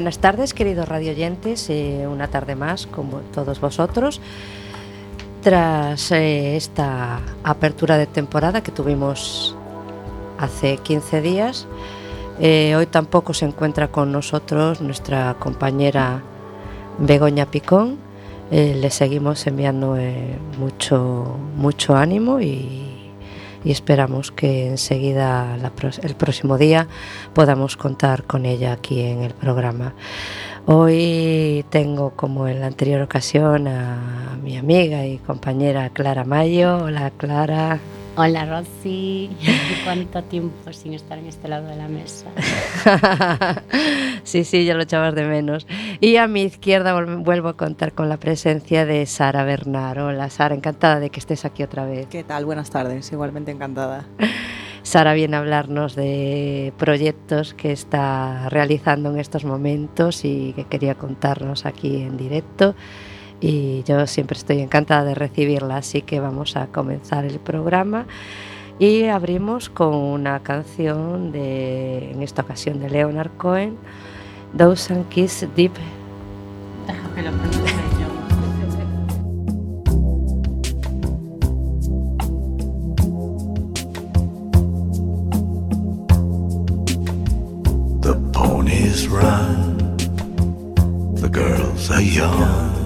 Buenas tardes, queridos radioyentes, eh, una tarde más con todos vosotros. Tras eh, esta apertura de temporada que tuvimos hace 15 días, eh, hoy tampoco se encuentra con nosotros nuestra compañera Begoña Picón. le seguimos enviando mucho, mucho ánimo y y esperamos que enseguida el próximo día podamos contar con ella aquí en el programa. Hoy tengo, como en la anterior ocasión, a mi amiga y compañera Clara Mayo. Hola Clara. Hola Rosy, cuánto tiempo sin estar en este lado de la mesa. sí, sí, ya lo echabas de menos. Y a mi izquierda vuelvo a contar con la presencia de Sara Bernard. Hola Sara, encantada de que estés aquí otra vez. ¿Qué tal? Buenas tardes, igualmente encantada. Sara viene a hablarnos de proyectos que está realizando en estos momentos y que quería contarnos aquí en directo y yo siempre estoy encantada de recibirla, así que vamos a comenzar el programa y abrimos con una canción de, en esta ocasión de Leonard Cohen, Those and Kiss Deep. The ponies run, the girls are young.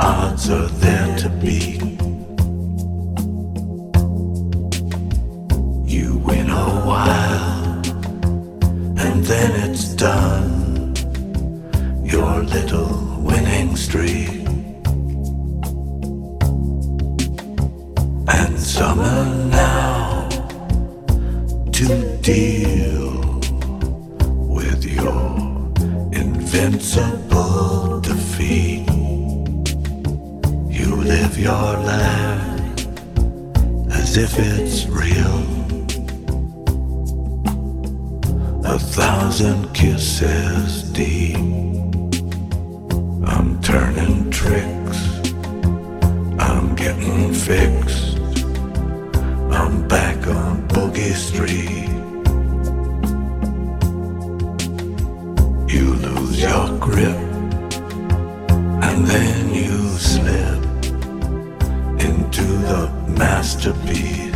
Odds are there to beat. You win a while, and then it's done. Your little winning streak. And summer now to deal with your invincible defeat live your life as if it's real. A thousand kisses deep. I'm turning tricks. I'm getting fixed. I'm back on Boogie Street. You lose your grip and then you slip the masterpiece.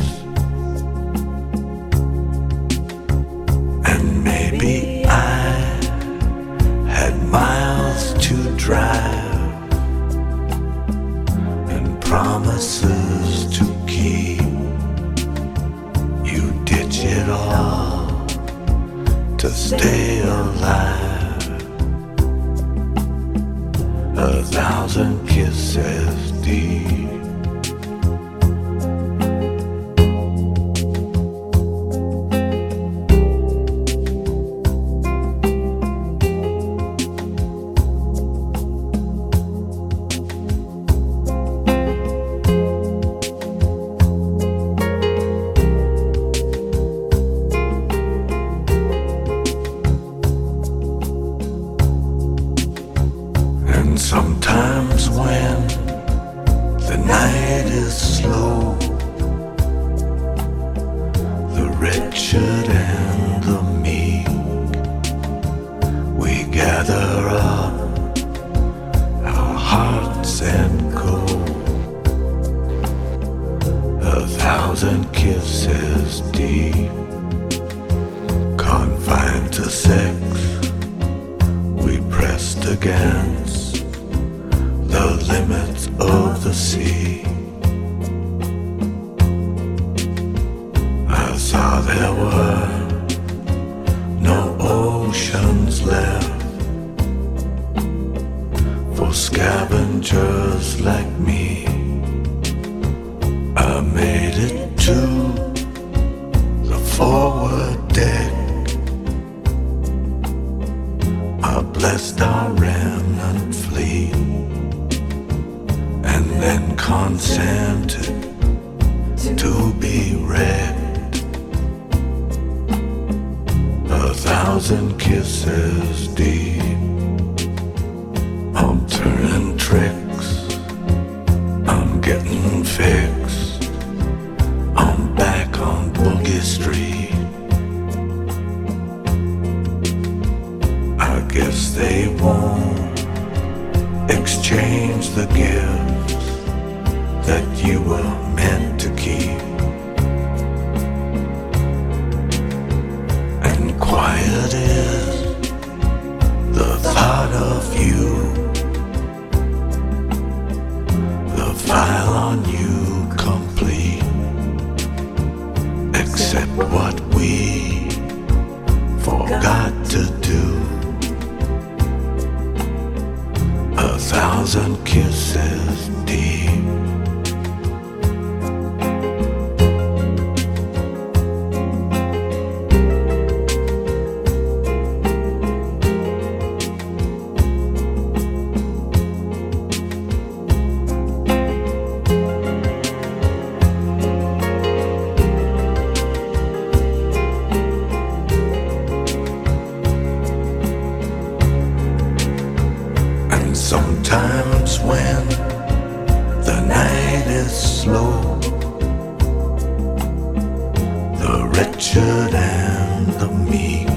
Wretched and the meek,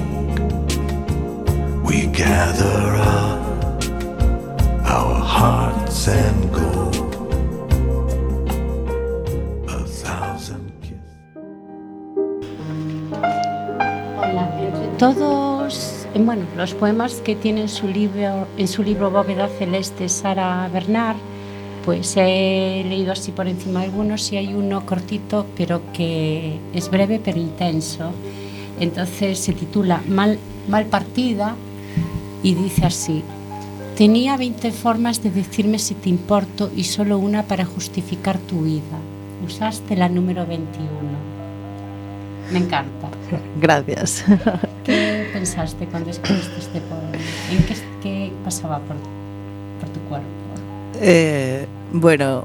we gather up our hearts and go. A thousand entre todos, eh, bueno, los poemas que tiene en su libro, en su libro Bóveda Celeste Sara Bernard, pues he leído así por encima algunos y hay uno cortito pero que es breve pero intenso. Entonces se titula Mal, Mal partida y dice así. Tenía 20 formas de decirme si te importo y solo una para justificar tu vida. Usaste la número 21. Me encanta. Gracias. ¿Qué pensaste cuando escribiste este poema? ¿En qué, qué pasaba por, por tu cuerpo? Eh, bueno,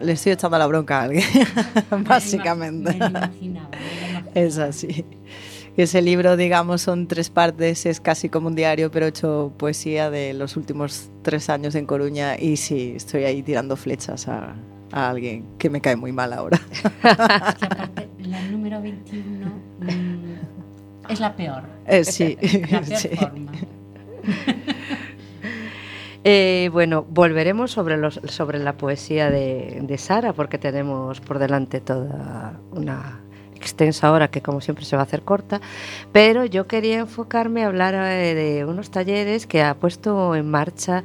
le estoy echando la bronca a alguien, básicamente. Me imaginaba, me lo imaginaba. Es así. Ese libro, digamos, son tres partes, es casi como un diario, pero he hecho poesía de los últimos tres años en Coruña y sí, estoy ahí tirando flechas a, a alguien que me cae muy mal ahora. Es que aparte, la número 21 mm, es la peor. Eh, sí, La peor sí. forma. Eh, bueno, volveremos sobre, la poesía de, Sara porque tenemos por delante toda una extensa hora que como siempre se va a hacer corta, pero yo quería enfocarme a hablar eh, de unos talleres que ha puesto en marcha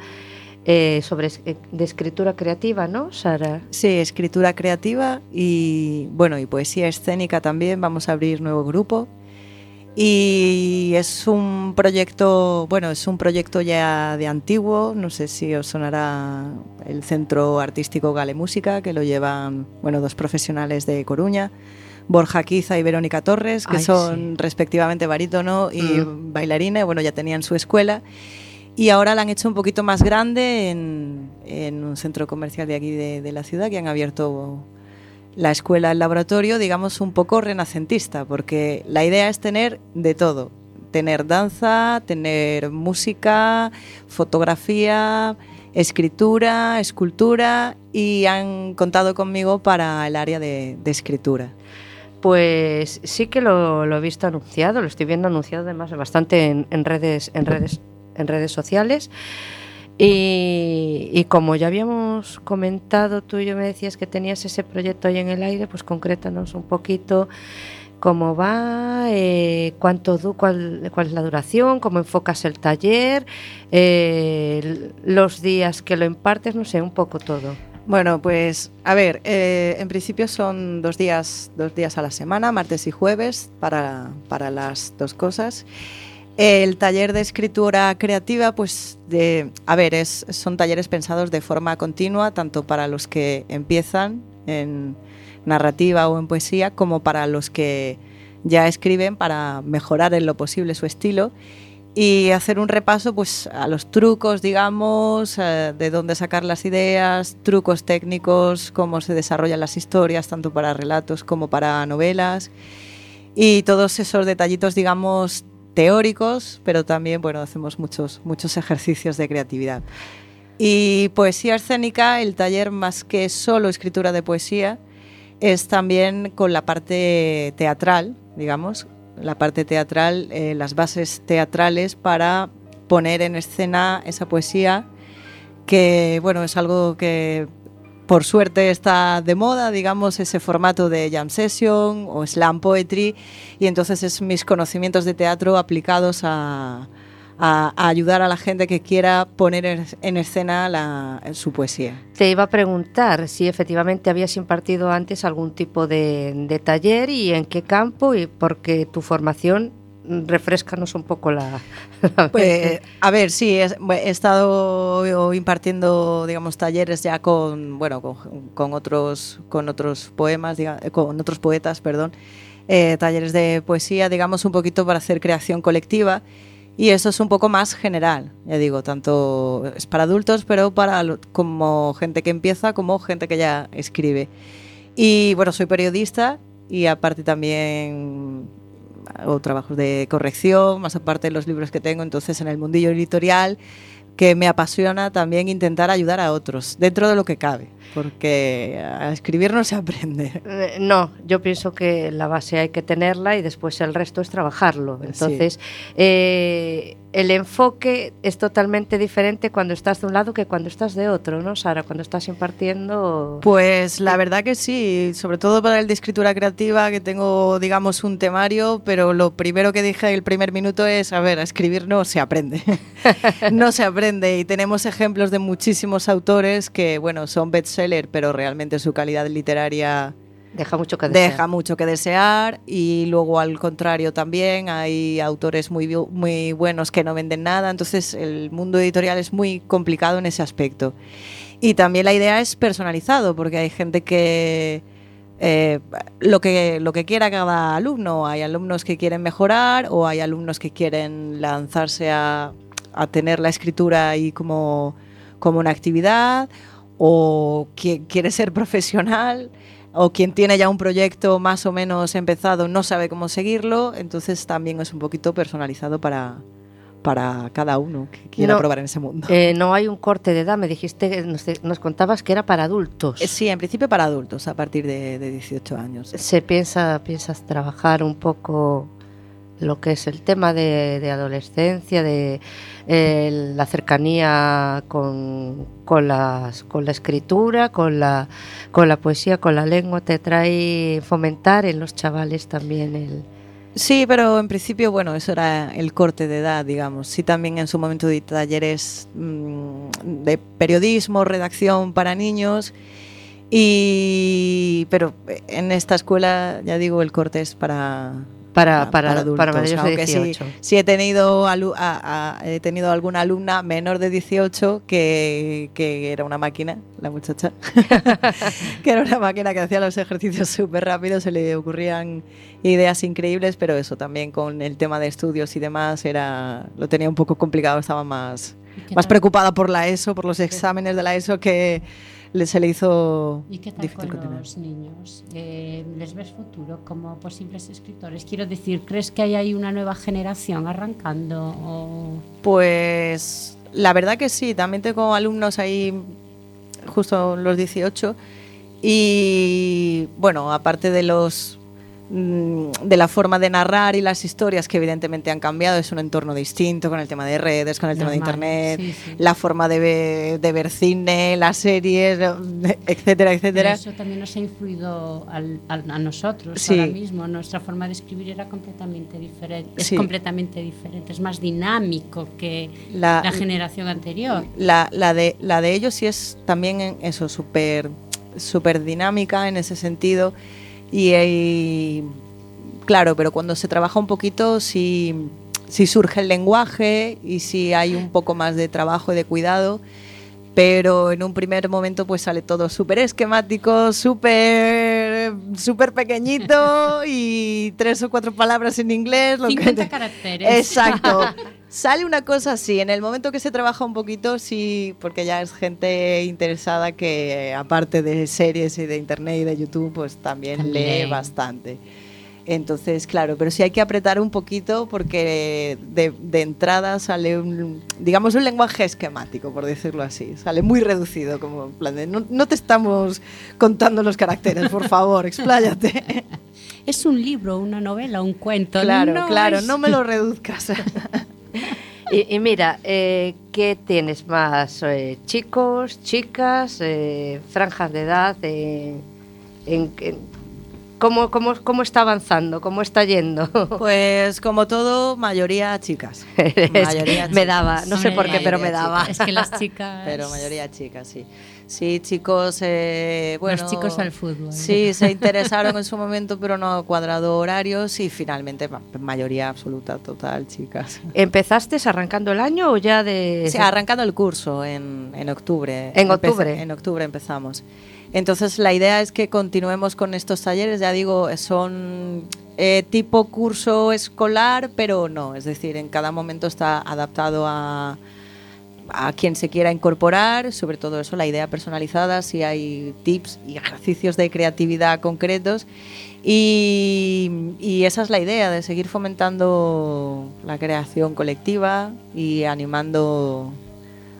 eh, sobre escritura creativa, ¿no, Sara? Sí, escritura creativa y bueno, y poesía escénica también. Vamos a abrir nuevo grupo. Y es un proyecto, bueno, es un proyecto ya de antiguo, no sé si os sonará el Centro Artístico Gale Música, que lo llevan, bueno, dos profesionales de Coruña, Borja Quiza y Verónica Torres, que Ay, son respectivamente barítono y Mm. bailarina, bueno, ya tenían su escuela. Y ahora la han hecho un poquito más grande en, en un centro comercial de aquí de, de la ciudad, que han abierto la escuela, el laboratorio, digamos, un poco renacentista, porque la idea es tener de todo. Tener danza, tener música, fotografía, escritura, escultura y han contado conmigo para el área de, escritura. Pues sí que lo, lo he visto anunciado, lo estoy viendo anunciado además bastante en, en redes, en redes, en redes sociales. Y, y como ya habíamos comentado, tú y yo me decías que tenías ese proyecto ahí en el aire, pues concrétanos un poquito cómo va, eh, cuánto du, cuál, cuál es la duración, cómo enfocas el taller, eh, los días que lo impartes, no sé, un poco todo. Bueno, pues a ver, eh, en principio son dos días, dos días a la semana, martes y jueves, para, para las dos cosas. El taller de escritura creativa, pues, de, a ver, es, son talleres pensados de forma continua, tanto para los que empiezan en narrativa o en poesía, como para los que ya escriben para mejorar en lo posible su estilo y hacer un repaso pues a los trucos, digamos, eh, de dónde sacar las ideas, trucos técnicos, cómo se desarrollan las historias, tanto para relatos como para novelas, y todos esos detallitos, digamos, teóricos, pero también, bueno, hacemos muchos, muchos ejercicios de creatividad. Y poesía escénica, el taller más que solo escritura de poesía, es también con la parte teatral, digamos, la parte teatral, eh, las bases teatrales para poner en escena esa poesía que bueno, es algo que por suerte está de moda, digamos, ese formato de jam session o slam poetry, y entonces es mis conocimientos de teatro aplicados a, a, a ayudar a la gente que quiera poner en, en escena la, su poesía. Te iba a preguntar si efectivamente habías impartido antes algún tipo de, de taller y en qué campo, y porque tu formación refrescanos un poco la... la Pues, a ver, sí, es- he estado impartiendo, digamos, talleres ya con, bueno, con, con otros, con otros poemas, diga- eh, con otros poetas, perdón, eh, talleres de poesía, digamos, un poquito para hacer creación colectiva. Y eso es un poco más general, ya digo, tanto es para adultos, pero para como gente que empieza, como gente que ya escribe. Y bueno, soy periodista y aparte también hago trabajos de corrección, más aparte de los libros que tengo, entonces en el mundillo editorial, que me apasiona también intentar ayudar a otros, dentro de lo que cabe, porque a escribir no se aprende. Eh, No, yo pienso que la base hay que tenerla y después el resto es trabajarlo. Entonces, eh, el enfoque es totalmente diferente cuando estás de un lado que cuando estás de otro, ¿no, Sara? Cuando estás impartiendo... Pues la verdad que sí, sobre todo para el de escritura creativa, que tengo, digamos, un temario, pero lo primero que dije el primer minuto es, a ver, a escribir no se aprende. no se aprende y tenemos ejemplos de muchísimos autores que, bueno, son bestseller, pero realmente su calidad literaria Deja mucho que desear. deja mucho que desear y luego al contrario también hay autores muy, muy buenos que no venden nada, entonces el mundo editorial es muy complicado en ese aspecto. Y también la idea es personalizado, porque hay gente que... eh, lo que lo que quiera cada alumno, hay alumnos que quieren mejorar o hay alumnos que quieren lanzarse a, a tener la escritura ahí como, como una actividad o quien quiere ser profesional o quien tiene ya un proyecto más o menos empezado no sabe cómo seguirlo, entonces también es un poquito personalizado para, para cada uno que quiera No, probar en ese mundo. Eh, no hay un corte de edad, me dijiste, nos, nos contabas que era para adultos. Eh, sí, en principio para adultos, a partir de, de 18 años. ¿Se piensa, piensas trabajar un poco lo que es el tema de, de adolescencia, de la cercanía con, la escritura, con la, poesía, con la lengua? ¿Te trae fomentar en los chavales también el...? Sí, pero en principio, bueno, eso era el corte de edad, digamos. Sí, también en su momento di talleres mm, de periodismo, redacción para niños. Y, pero en esta escuela, ya digo, el corte es para, Para, Ah, para, para adultos, para mayores de sí, 18. Sí he tenido, alu- a- a- he tenido alguna alumna menor de 18 que, que era una máquina, la muchacha, que era una máquina que hacía los ejercicios súper rápido, se le ocurrían ideas increíbles, pero eso también con el tema de estudios y demás era lo tenía un poco complicado, estaba más, ¿Y qué más preocupada por la ESO, por los exámenes de la ESO que se le hizo ¿Y qué tal difícil con continuar. los niños? Eh, ¿Les ves futuro como posibles escritores? Quiero decir, ¿crees que hay ahí una nueva generación arrancando? O... Pues la verdad que sí, también tengo alumnos ahí justo los 18 y bueno, aparte de los de la forma de narrar y las historias que evidentemente han cambiado, es un entorno distinto con el tema de redes, con el tema de internet, sí, sí. la forma de ver, de ver cine, las series, etcétera, etcétera. Eso también nos ha influido al- al- a nosotros Sí. ahora mismo. Nuestra forma de escribir era completamente diferente. Es completamente diferente. Es más dinámico que La- la generación anterior. La, la de, la de ellos sí es también en eso, súper súper dinámica en ese sentido. Y, claro, pero cuando se trabaja un poquito, sí, sí surge el lenguaje y sí hay un poco más de trabajo y de cuidado. Pero en un primer momento pues sale todo súper esquemático, súper súper pequeñito y tres o cuatro palabras en inglés. lo que 50 te- caracteres. Exacto. Sale una cosa así, en el momento que se trabaja un poquito, sí, porque ya es gente interesada que aparte de series y de internet y de YouTube, pues también, También. lee bastante. Entonces, claro, pero sí hay que apretar un poquito porque de, de entrada sale un, digamos, un lenguaje esquemático, por decirlo así. Sale muy reducido, como en plan de, no, no te estamos contando los caracteres, por favor, expláyate. Es un libro, una novela, un cuento. Claro, no claro, es- no me lo reduzcas. Y, mira, eh, ¿qué tienes más? Eh, ¿Chicos, chicas, eh, franjas de edad? eh, en, en- ¿cómo, cómo, ¿Cómo está avanzando? ¿Cómo está yendo? Pues como todo, mayoría chicas. Es- Mayoría me chicas. daba, no sé por qué, pero me daba. Es que las chicas. Pero mayoría chicas, sí. Sí, chicos, eh, bueno... Los chicos al fútbol. Sí, se interesaron en su momento, pero no ha cuadrado horarios y finalmente ma- mayoría absoluta, total, chicas. ¿Empezaste arrancando el año o ya de...? Sí, arrancando el curso en, en octubre. ¿En Empeza- octubre? En octubre empezamos. Entonces la idea es que continuemos con estos talleres, ya digo, son eh, tipo curso escolar, pero no, es decir, en cada momento está adaptado a, a quien se quiera incorporar, sobre todo eso, la idea personalizada, si hay tips y ejercicios de creatividad concretos. Y, y esa es la idea, de seguir fomentando la creación colectiva y animando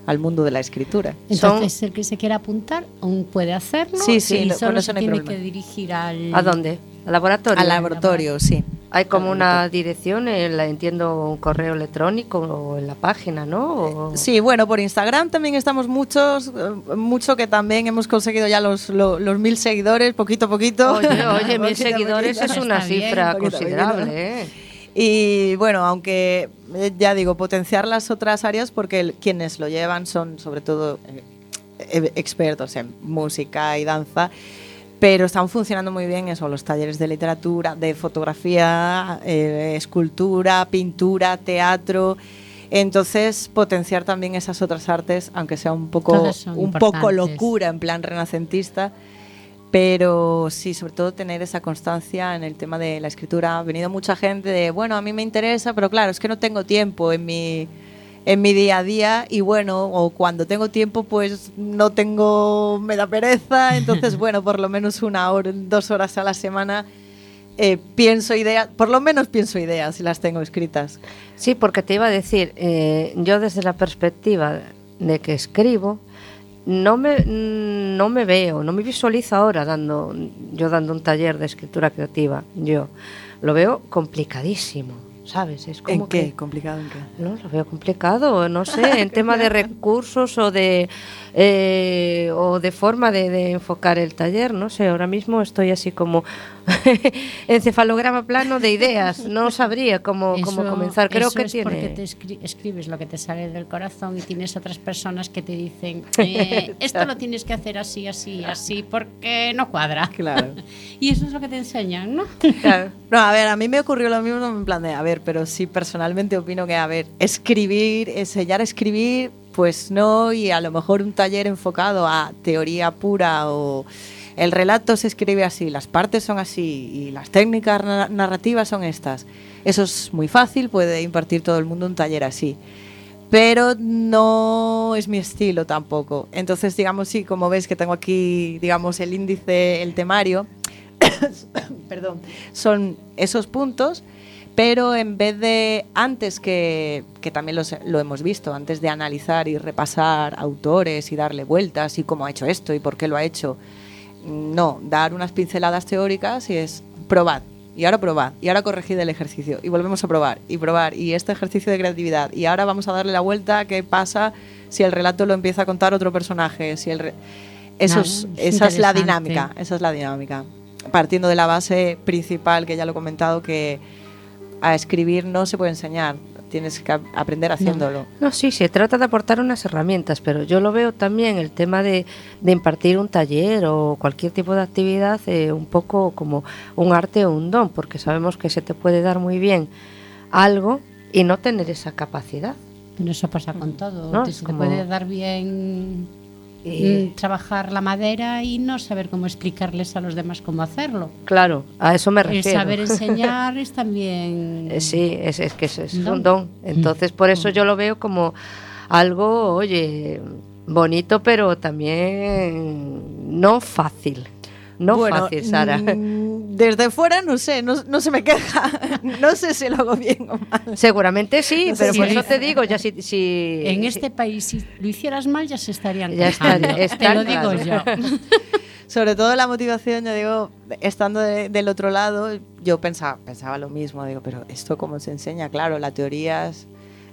al mundo de la escritura. Entonces, el que se quiera apuntar aún puede hacerlo. Sí, sí, y lo- solo eso se no hay tiene problema. que dirigir al. ¿A dónde? ¿Al laboratorio? Al laboratorio, sí. Hay como una dirección, eh, la entiendo un correo electrónico o en la página, ¿no? O- Sí, bueno, por Instagram también estamos muchos, eh, mucho que también hemos conseguido ya los, lo- los mil seguidores, poquito a poquito. Oye, oye, mil seguidores poquito. es una bien, cifra considerable, poquito. ¿eh? Y bueno, aunque eh, ya digo, potenciar las otras áreas porque el- quienes lo llevan son sobre todo eh, expertos en música y danza, pero están funcionando muy bien eso, los talleres de literatura, de fotografía, eh, escultura, pintura, teatro. Entonces, potenciar también esas otras artes, aunque sea un poco, un poco locura en plan renacentista, pero sí, sobre todo tener esa constancia en el tema de la escritura. Ha venido mucha gente de, bueno, a mí me interesa, pero claro, es que no tengo tiempo en mi, en mi día a día y bueno, o cuando tengo tiempo pues no tengo, me da pereza, entonces bueno, por lo menos una hora, dos horas a la semana eh, pienso ideas, por lo menos pienso ideas y las tengo escritas. Sí, porque te iba a decir, eh, yo desde la perspectiva de que escribo, no me, no me veo, no me visualizo ahora dando, yo dando un taller de escritura creativa. Yo lo veo complicadísimo, ¿sabes? Es como ¿En qué? que- ¿Complicado en qué? No, lo veo complicado, no sé, en tema de recursos o de eh, o de forma de, de enfocar el taller, no sé, ahora mismo estoy así como encefalograma plano de ideas, no sabría cómo, cómo Eso- comenzar, creo eso que es porque tiene... te escri- escribes lo que te sale del corazón y tienes otras personas que te dicen eh, esto lo tienes que hacer así, así, así porque no cuadra. Claro. Y eso es lo que te enseñan, ¿no? Claro. No, a ver, a mí me ocurrió lo mismo en plan de, a ver, pero sí personalmente opino que, a ver, escribir, enseñar a escribir, pues no, y a lo mejor un taller enfocado a teoría pura o el relato se escribe así, las partes son así y las técnicas na- narrativas son estas. Eso es muy fácil, puede impartir todo el mundo un taller así. Pero no es mi estilo tampoco. Entonces, digamos, sí, como ves que tengo aquí, digamos, el índice, el temario, perdón, son esos puntos, pero en vez de antes que, que también los- lo hemos visto, antes de analizar y repasar autores y darle vueltas y cómo ha hecho esto y por qué lo ha hecho, no, dar unas pinceladas teóricas y es probad. Y ahora probad, y ahora corregid el ejercicio, y volvemos a probar, y probar, y este ejercicio de creatividad, y ahora vamos a darle la vuelta a qué pasa si el relato lo empieza a contar otro personaje, si el re- Eso es- esa es la dinámica, esa es la dinámica. Partiendo de la base principal, que ya lo he comentado, que a escribir no se puede enseñar, tienes que ap- aprender haciéndolo. No, sí, se trata de aportar unas herramientas, pero yo lo veo también el tema de, de impartir un taller o cualquier tipo de actividad eh, un poco como un arte o un don, porque sabemos que se te puede dar muy bien algo y no tener esa capacidad. Pero eso pasa con todo. No, te, es se te como- puede dar bien Mm, trabajar la madera y no saber cómo explicarles a los demás cómo hacerlo. Claro, a eso me El refiero. saber enseñar es también... Eh, Sí, es, es que es, es Un don. un don. Entonces, por eso yo lo veo como algo, oye, bonito, pero también no fácil. No Bueno, fácil, Sara. Desde fuera no sé, no, no se me queja. No sé si lo hago bien o mal. Seguramente sí, No pero por eso te digo, ya si... si En si- este país, si lo hicieras mal, ya se estarían Ya está- quejando. está Te lo digo claro. yo. Sobre todo la motivación, yo digo, estando de- del otro lado, yo pensaba, pensaba lo mismo, digo, pero esto cómo se enseña, claro, la teoría es,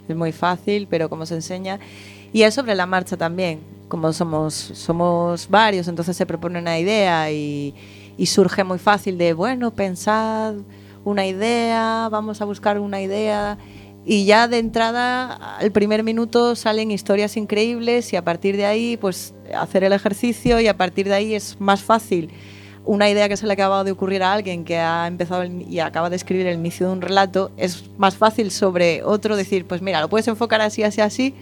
es muy fácil, pero como se enseña. Y es sobre la marcha también, como somos, somos varios, entonces se propone una idea y, y surge muy fácil de, bueno, pensad una idea, vamos a buscar una idea. Y ya de entrada, al primer minuto salen historias increíbles y a partir de ahí, pues hacer el ejercicio y a partir de ahí es más fácil una idea que se le acaba de ocurrir a alguien que ha empezado y acaba de escribir el inicio de un relato, es más fácil sobre otro decir, pues mira, lo puedes enfocar así, así, así.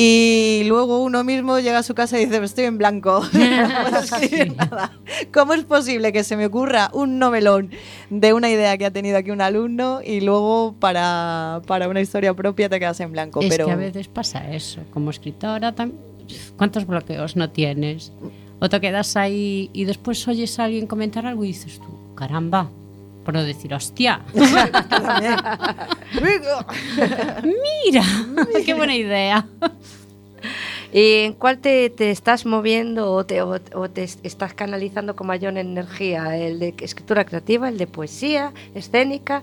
Y luego uno mismo llega a su casa y dice, estoy en blanco, no puedo escribir nada. ¿Cómo es posible que se me ocurra un novelón de una idea que ha tenido aquí un alumno y luego para, para una historia propia te quedas en blanco? Es Pero que a veces pasa eso, como escritora, ¿cuántos bloqueos no tienes? O te quedas ahí y después oyes a alguien comentar algo y dices tú, caramba, por no decir, hostia, mira, qué buena idea. ¿Y en cuál te, te estás moviendo o te, o- o te es- estás canalizando con mayor energía? ¿El de escritura creativa, el de poesía, escénica?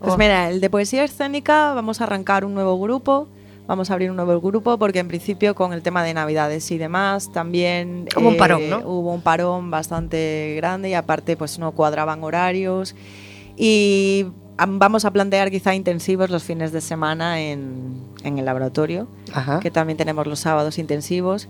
Pues O- mira, el de poesía escénica vamos a arrancar un nuevo grupo. Vamos a abrir un nuevo grupo porque en principio con el tema de Navidades y demás también Como un parón, ¿no? hubo un parón bastante grande y aparte pues no cuadraban horarios y am- vamos a plantear quizá intensivos los fines de semana en, en el laboratorio Ajá. que también tenemos los sábados intensivos,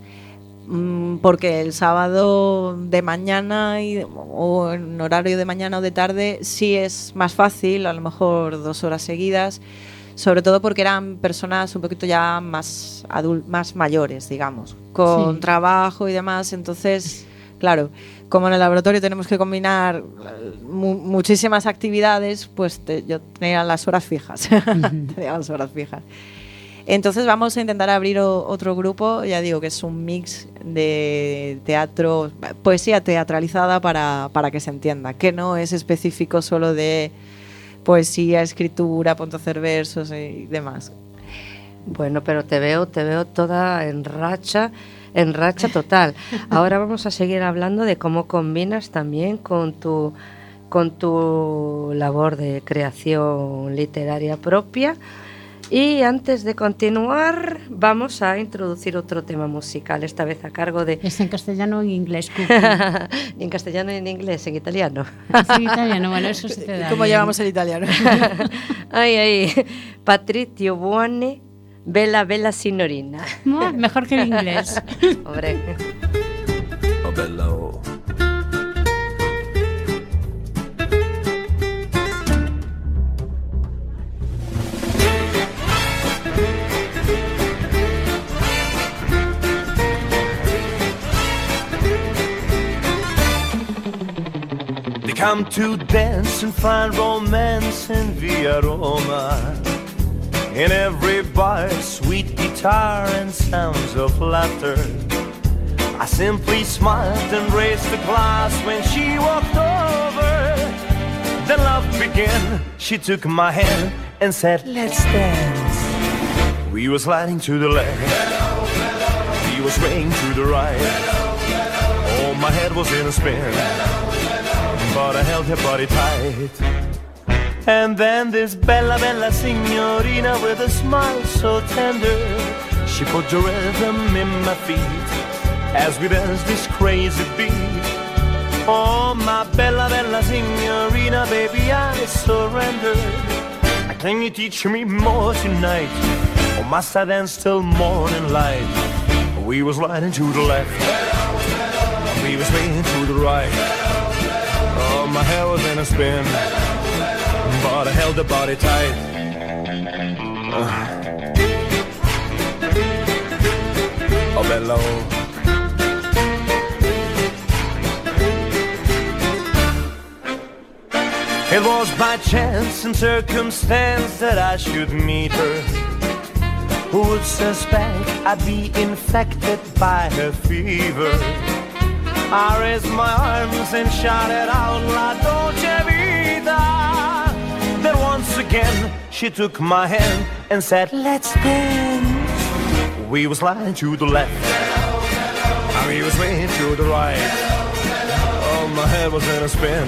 mm, porque el sábado de mañana y- o en horario de mañana o de tarde sí es más fácil, a lo mejor dos horas seguidas, sobre todo porque eran personas un poquito ya más, adul- más mayores, digamos, con Sí. trabajo y demás, entonces, claro. Como en el laboratorio tenemos que combinar eh, mu- muchísimas actividades, pues te- yo tenía las horas fijas. tenía las horas fijas. Entonces vamos a intentar abrir otro grupo, ya digo que es un mix de teatro, poesía teatralizada para, para que se entienda, que no es específico solo de poesía, escritura, punto hacer versos y demás. Bueno, pero te veo, te veo toda en racha, en racha total. Ahora vamos a seguir hablando de cómo combinas también con tu con tu labor de creación literaria propia. Y antes de continuar, vamos a introducir otro tema musical, esta vez a cargo de Es en castellano o en inglés, ni en castellano ni en inglés, en italiano. Es en italiano, bueno, eso se te da ¿Cómo bien. llevamos el italiano? ay, ay, Patrizio Buone, Bella Bella Signorina. No, Mejor que el inglés. Hombre. Oh, bella, come to dance and find romance in Via Roma. In every bar, sweet guitar and sounds of laughter. I simply smiled and raised the glass when she walked over. Then love began. She took my hand and said, Let's dance. We were sliding to the left. He was swaying to the right. Oh, my head was in a spin. But I held her body tight. And then this bella bella signorina with a smile so tender, she put the rhythm in my feet as we danced this crazy beat. Oh, my bella bella signorina, baby, I surrender. Can you teach me more tonight? Or must I dance till morning light? We was sliding to the left, we was swaying to the right. My hair was in a spin but I held the body tight. Uh. Oh, bello. It was by chance and circumstance that I should meet her. Who would suspect I'd be infected by her fever? I raised my arms and shouted out, La Dolce Vita. Then once again, she took my hand and said, Let's dance. We was lying to the left, and we was swaying to the right. Oh, my head was in a spin,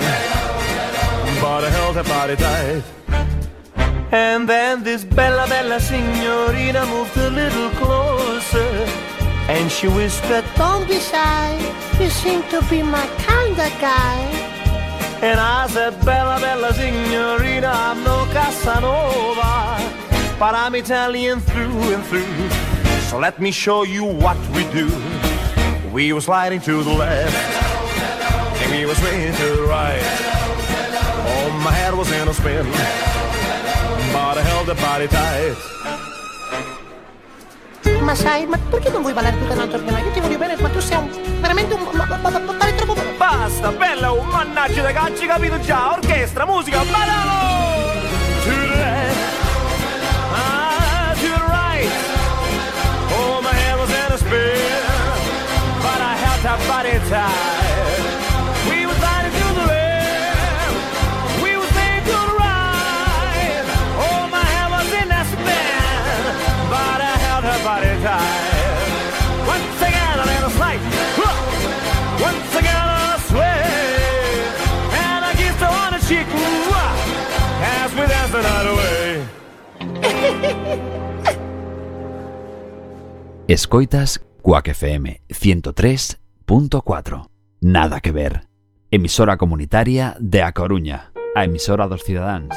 but I held her body tight. And then this bella, bella signorina moved a little closer. And she whispered, Don't be shy, you seem to be my kind of guy. and I said, Bella, bella signorina, I'm no Casanova, but I'm Italian through and through. So let me show you what we do. We were sliding to the left, and we were swinging to the right. Oh, my head was in a spin, but I held the body tight. Ma sai, ma perché non vuoi ballare tutto un altro tema? Io ti voglio bene, ma tu sei un, veramente un... ma, ma, ma, ma pare troppo... Basta, bella, oh, mannaggia da cacci, capito già? Orchestra, musica, ballalo! To the left, ah, to the right. Oh, my head was in a spin, but I held that body tight. Escoitas Cuac FM 103.4 Nada que ver. Emisora comunitaria de A Coruña. A emisora dos cidadáns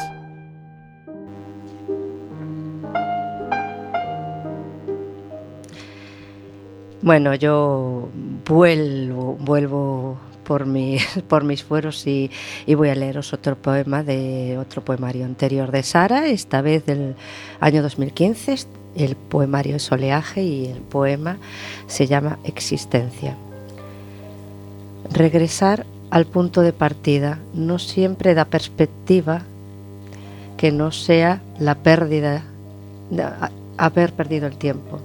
Bueno, yo vuelvo, vuelvo por, mi, por mis fueros y, y voy a leeros otro poema de otro poemario anterior de Sara, esta vez del año 2015. El poemario es Oleaje y el poema se llama Existencia. Regresar al punto de partida no siempre da perspectiva que no sea la pérdida haber perdido el tiempo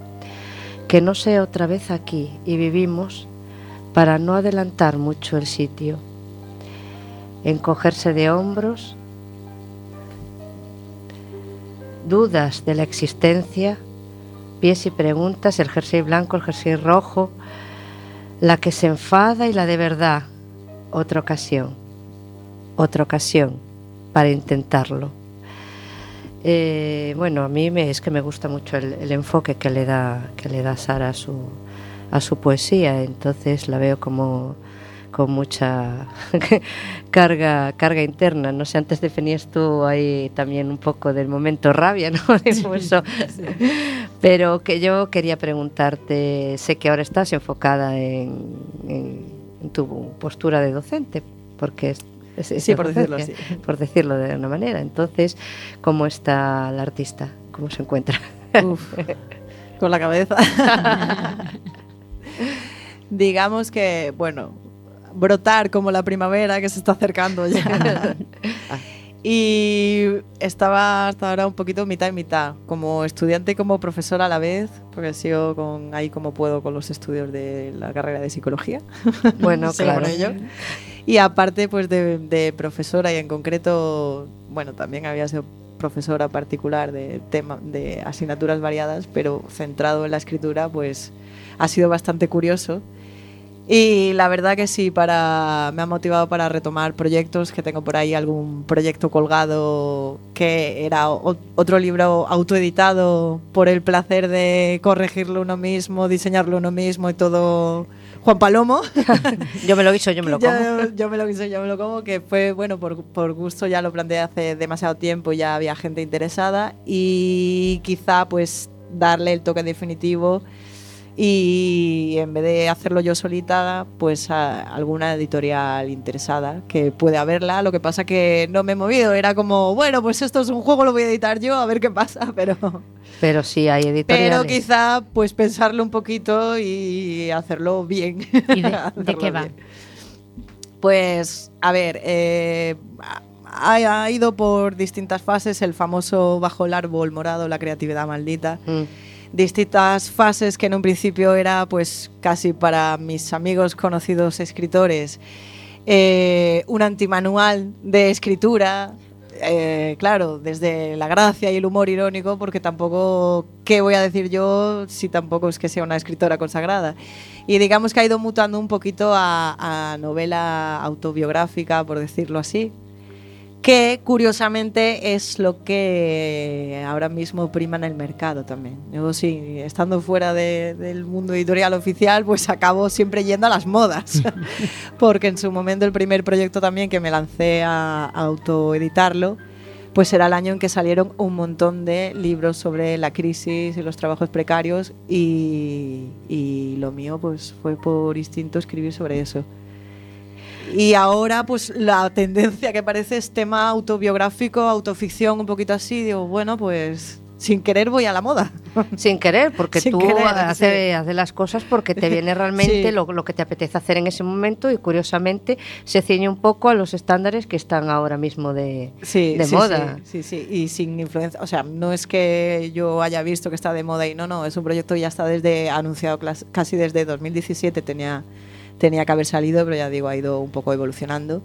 que no sea otra vez aquí y vivimos para no adelantar mucho el sitio, encogerse de hombros, dudas de la existencia, pies y preguntas, el jersey blanco, el jersey rojo, la que se enfada y la de verdad, otra ocasión, otra ocasión para intentarlo. Eh, bueno, a mí me, es que me gusta mucho el, el enfoque que le da que le da Sara a su a su poesía, entonces la veo como con mucha carga carga interna. No sé, antes definías tú ahí también un poco del momento rabia, ¿no? Pero que yo quería preguntarte, sé que ahora estás enfocada en, en- en tu postura de docente, porque es, es- es Sí, por decirlo así. por decirlo de una manera. Entonces, ¿cómo está la artista? ¿Cómo se encuentra? Uf, con la cabeza. Digamos que, bueno, brotar como la primavera que se está acercando ya. y estaba hasta ahora un poquito mitad y mitad, como estudiante y como profesora a la vez, porque sigo con, ahí como puedo con los estudios de la carrera de psicología. Bueno, claro. ello. Y aparte, pues de, de profesora y en concreto, bueno, también había sido profesora particular de tema de asignaturas variadas, pero centrado en la escritura, pues ha sido bastante curioso. Y la verdad que sí, para, me ha motivado para retomar proyectos, que tengo por ahí algún proyecto colgado que era o- otro libro autoeditado por el placer de corregirlo uno mismo, diseñarlo uno mismo y todo Juan Palomo. Yo me lo guiso, yo me lo como. Yo, yo me lo quise, yo me lo como, que fue, bueno, por, por gusto ya lo planteé hace demasiado tiempo, ya había gente interesada y quizá pues darle el toque definitivo y en vez de hacerlo yo solita, pues a alguna editorial interesada que puede haberla. Lo que pasa que no me he movido, era como, bueno, pues esto es un juego, lo voy a editar yo, a ver qué pasa, pero... Pero sí hay editoriales. Pero quizá pues pensarlo un poquito y hacerlo bien. ¿Y de, qué va? bien. Pues, a ver, eh, ha, ha ido por distintas fases el famoso bajo el árbol morado, la creatividad maldita. Mm. Distintas fases que en un principio era pues casi para mis amigos conocidos escritores eh, un antimanual de escritura, eh, claro, desde la gracia y el humor irónico, porque tampoco, ¿qué voy a decir yo si tampoco es que sea una escritora consagrada? Y digamos que ha ido mutando un poquito a, a novela autobiográfica, por decirlo así. Que curiosamente es lo que ahora mismo prima en el mercado también. Yo sí, estando fuera de- del mundo editorial oficial, pues acabo siempre yendo a las modas, porque en su momento el primer proyecto también que me lancé a, a autoeditarlo, pues era el año en que salieron un montón de libros sobre la crisis y los trabajos precarios y, y lo mío pues fue por instinto escribir sobre eso. Y ahora, pues la tendencia que parece es tema autobiográfico, autoficción, un poquito así. Digo, bueno, pues sin querer voy a la moda. Sin querer, porque Sin tú querer, haces sí. haces las cosas porque te viene realmente Sí. lo, lo que te apetece hacer en ese momento y curiosamente se ciñe un poco a los estándares que están ahora mismo de, Sí, de sí, moda. Sí, sí, sí, y sin influencia. O sea, no es que yo haya visto que está de moda y no, no, es un proyecto ya está desde anunciado casi desde 2017 tenía, tenía que haber salido, pero ya digo, ha ido un poco evolucionando.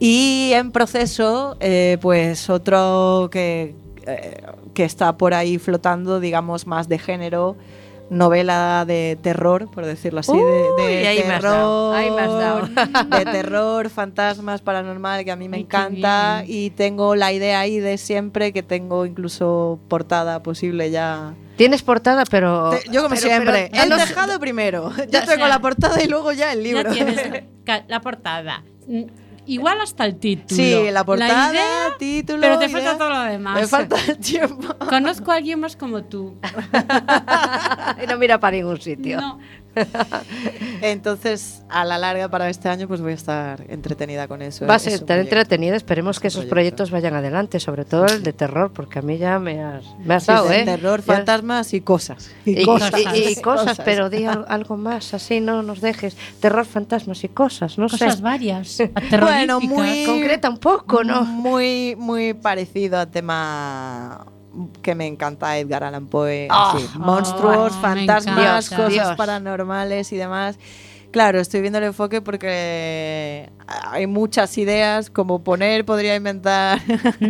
Y en proceso, eh, pues otro que, eh, que está por ahí flotando, digamos, más de género, novela de terror, por decirlo así, de, de has terror, dado, ahí me has dado. de terror, fantasmas, paranormal, que a mí me Ay, encanta y tengo la idea ahí de siempre que tengo incluso portada posible ya. Tienes portada, pero... Te- yo como pero- siempre, pero el danos- tejado primero. Yo tengo sea, la portada y luego ya el Ya libro. tienes la portada. Igual hasta el título. Sí, la portada, idea, título. pero te idea. falta todo lo demás. Me falta el tiempo. Conozco a alguien más como tú. y no mira para ningún sitio. No. Entonces, a la larga para este año, pues voy a estar entretenida con eso. Va a ser Es un tan proyecto. entretenido, esperemos que Es esos proyecto. proyectos vayan adelante, sobre todo el de terror, porque a mí ya me has, me has Sí, dado, ¿eh? terror, Ya- fantasmas y cosas. Y, y- cosas. y- y cosas, Cosas. pero di al- algo más, así no nos dejes. Terror, fantasmas y cosas, no Cosas sé. varias. Bueno, muy- Concreta un poco, ¿no? Muy, muy parecido al tema que me encanta Edgar Allan Poe. Ah. monstruos, Oh, fantasmas, encanta. cosas Dios. paranormales y demás. Claro, estoy viendo el enfoque porque hay muchas ideas, como poner, podría inventar.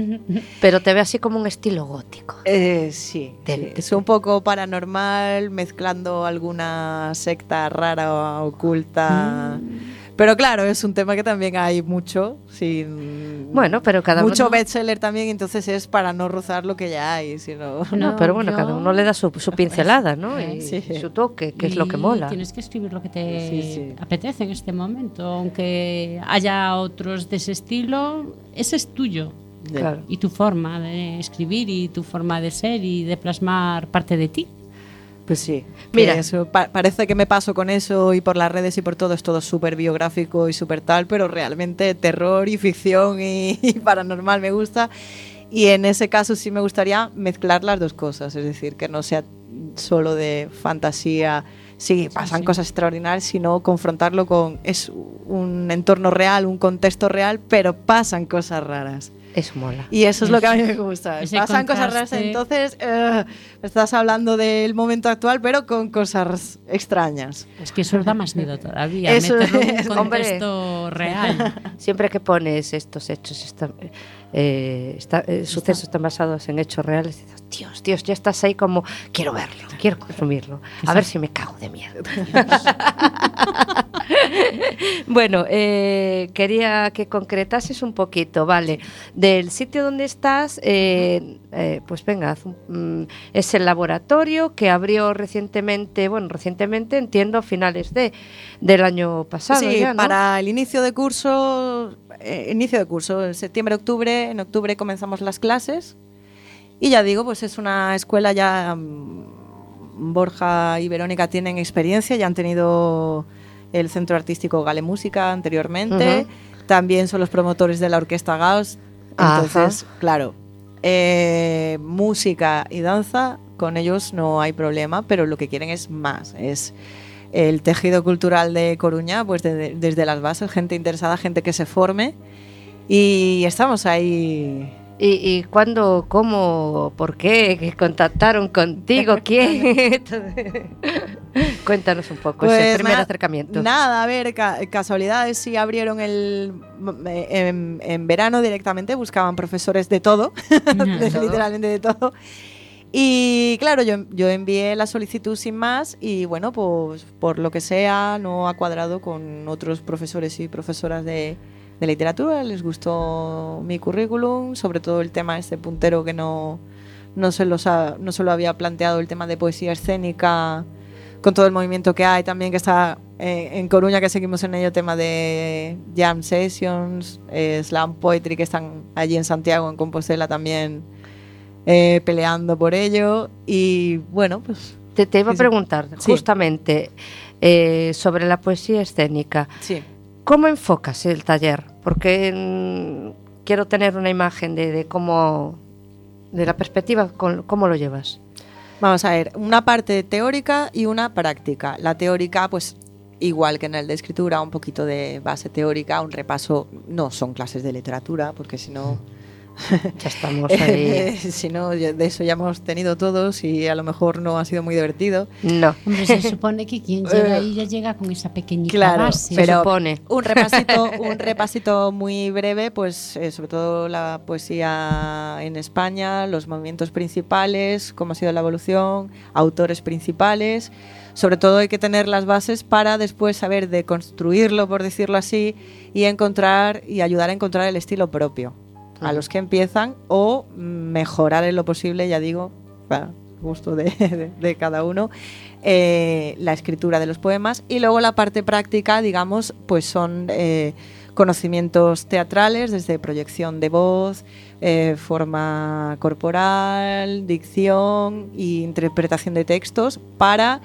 Pero te ve así como un estilo gótico. Eh, sí, es un poco paranormal, mezclando alguna secta rara o oculta. Mm. Pero claro, es un tema que también hay mucho, sin Bueno, pero cada mucho uno. bestseller también, entonces es para no rozar lo que ya hay, sino No, pero bueno, yo- cada uno le da su, su pincelada, ¿no? Y sí. su toque, que es lo que mola. Tienes que escribir lo que te Sí, sí. apetece en este momento. Aunque haya otros de ese estilo, ese es tuyo. Claro. Y tu forma de escribir y tu forma de ser y de plasmar parte de ti. Pues sí. Mira. Eso, pa- parece que me paso con eso y por las redes y por todo es todo súper biográfico y súper tal, pero realmente terror y ficción y, y paranormal me gusta. Y en ese caso sí me gustaría mezclar las dos cosas, es decir, que no sea solo de fantasía, sí, pasan sí. cosas extraordinarias, sino confrontarlo con es un entorno real, un contexto real, pero pasan cosas raras. Eso mola. Y eso es lo que a mí me gusta. Ese Pasan cosas raras, entonces eh, estás hablando del momento actual, pero con cosas extrañas. Es que eso da más miedo todavía. Eso meterlo en es, un hombre. contexto real. Siempre que pones estos hechos, esta- eh, esta- eh, sucesos están basados en hechos reales, dices, Dios, Dios, ya estás ahí como, quiero verlo, quiero consumirlo, a ver si me cago de miedo. bueno, eh, quería que concretases un poquito, ¿vale? Del sitio donde estás, eh, eh, pues venga, mm, es el laboratorio que abrió recientemente, bueno, recientemente entiendo a finales de, del año pasado. sí, ya, ¿no? para el inicio de curso, eh, inicio de curso, en septiembre, octubre, en octubre comenzamos las clases. Y ya digo, pues es una escuela ya. mm, Borja y Verónica tienen experiencia, ya han tenido el Centro Artístico Gale Música anteriormente. También son los promotores de la Orquesta Gauss. Entonces, claro, eh, música y danza, con ellos no hay problema, pero lo que quieren es más. Es el tejido cultural de Coruña, pues de- desde las bases, gente interesada, gente que se forme. Y estamos ahí. ¿Y, y cuándo, cómo, por qué, ¿Que contactaron contigo? ¿Quién? Cuéntanos un poco ese Pues primer na- acercamiento. Nada, a ver, ca- casualidades, sí abrieron el. En, en verano directamente, buscaban profesores de todo, de- todo. literalmente de todo. Y claro, yo, yo envié la solicitud sin más y bueno, pues por lo que sea, no ha cuadrado con otros profesores y profesoras de, de literatura, les gustó mi currículum, sobre todo el tema este puntero que no, no, se, los ha- no se lo había planteado, el tema de poesía escénica, con todo el movimiento que hay también, que está eh, en Coruña, que seguimos en ello, tema de jam sessions, eh, slam poetry, que están allí en Santiago, en Compostela también eh, peleando por ello. Y bueno, pues Te, te iba a preguntar Sí. justamente eh, sobre la poesía escénica. sí. ¿Cómo enfocas el taller? Porque mm, quiero tener una imagen de, de cómo, de la perspectiva, con- cómo lo llevas. Vamos a ver, una parte teórica y una práctica. La teórica, pues igual que en el de escritura, un poquito de base teórica, un repaso. No son clases de literatura, porque si no, Ya estamos ahí. si no, de eso ya hemos tenido todos y a lo mejor no ha sido muy divertido. No, Hombre, se supone que quien llega ahí ya llega con esa pequeñita Claro, base. se pero- supone. Un repasito, un repasito muy breve, pues eh, sobre todo la poesía en España, los movimientos principales, cómo ha sido la evolución, autores principales. Sobre todo hay que tener las bases para después saber deconstruirlo, por decirlo así, y encontrar y ayudar a encontrar el estilo propio a los que empiezan o mejorar en lo posible, ya digo, para gusto de, cada uno, eh, la escritura de los poemas. Y luego la parte práctica, digamos, pues son eh, conocimientos teatrales, desde proyección de voz, eh, forma corporal, dicción e interpretación de textos para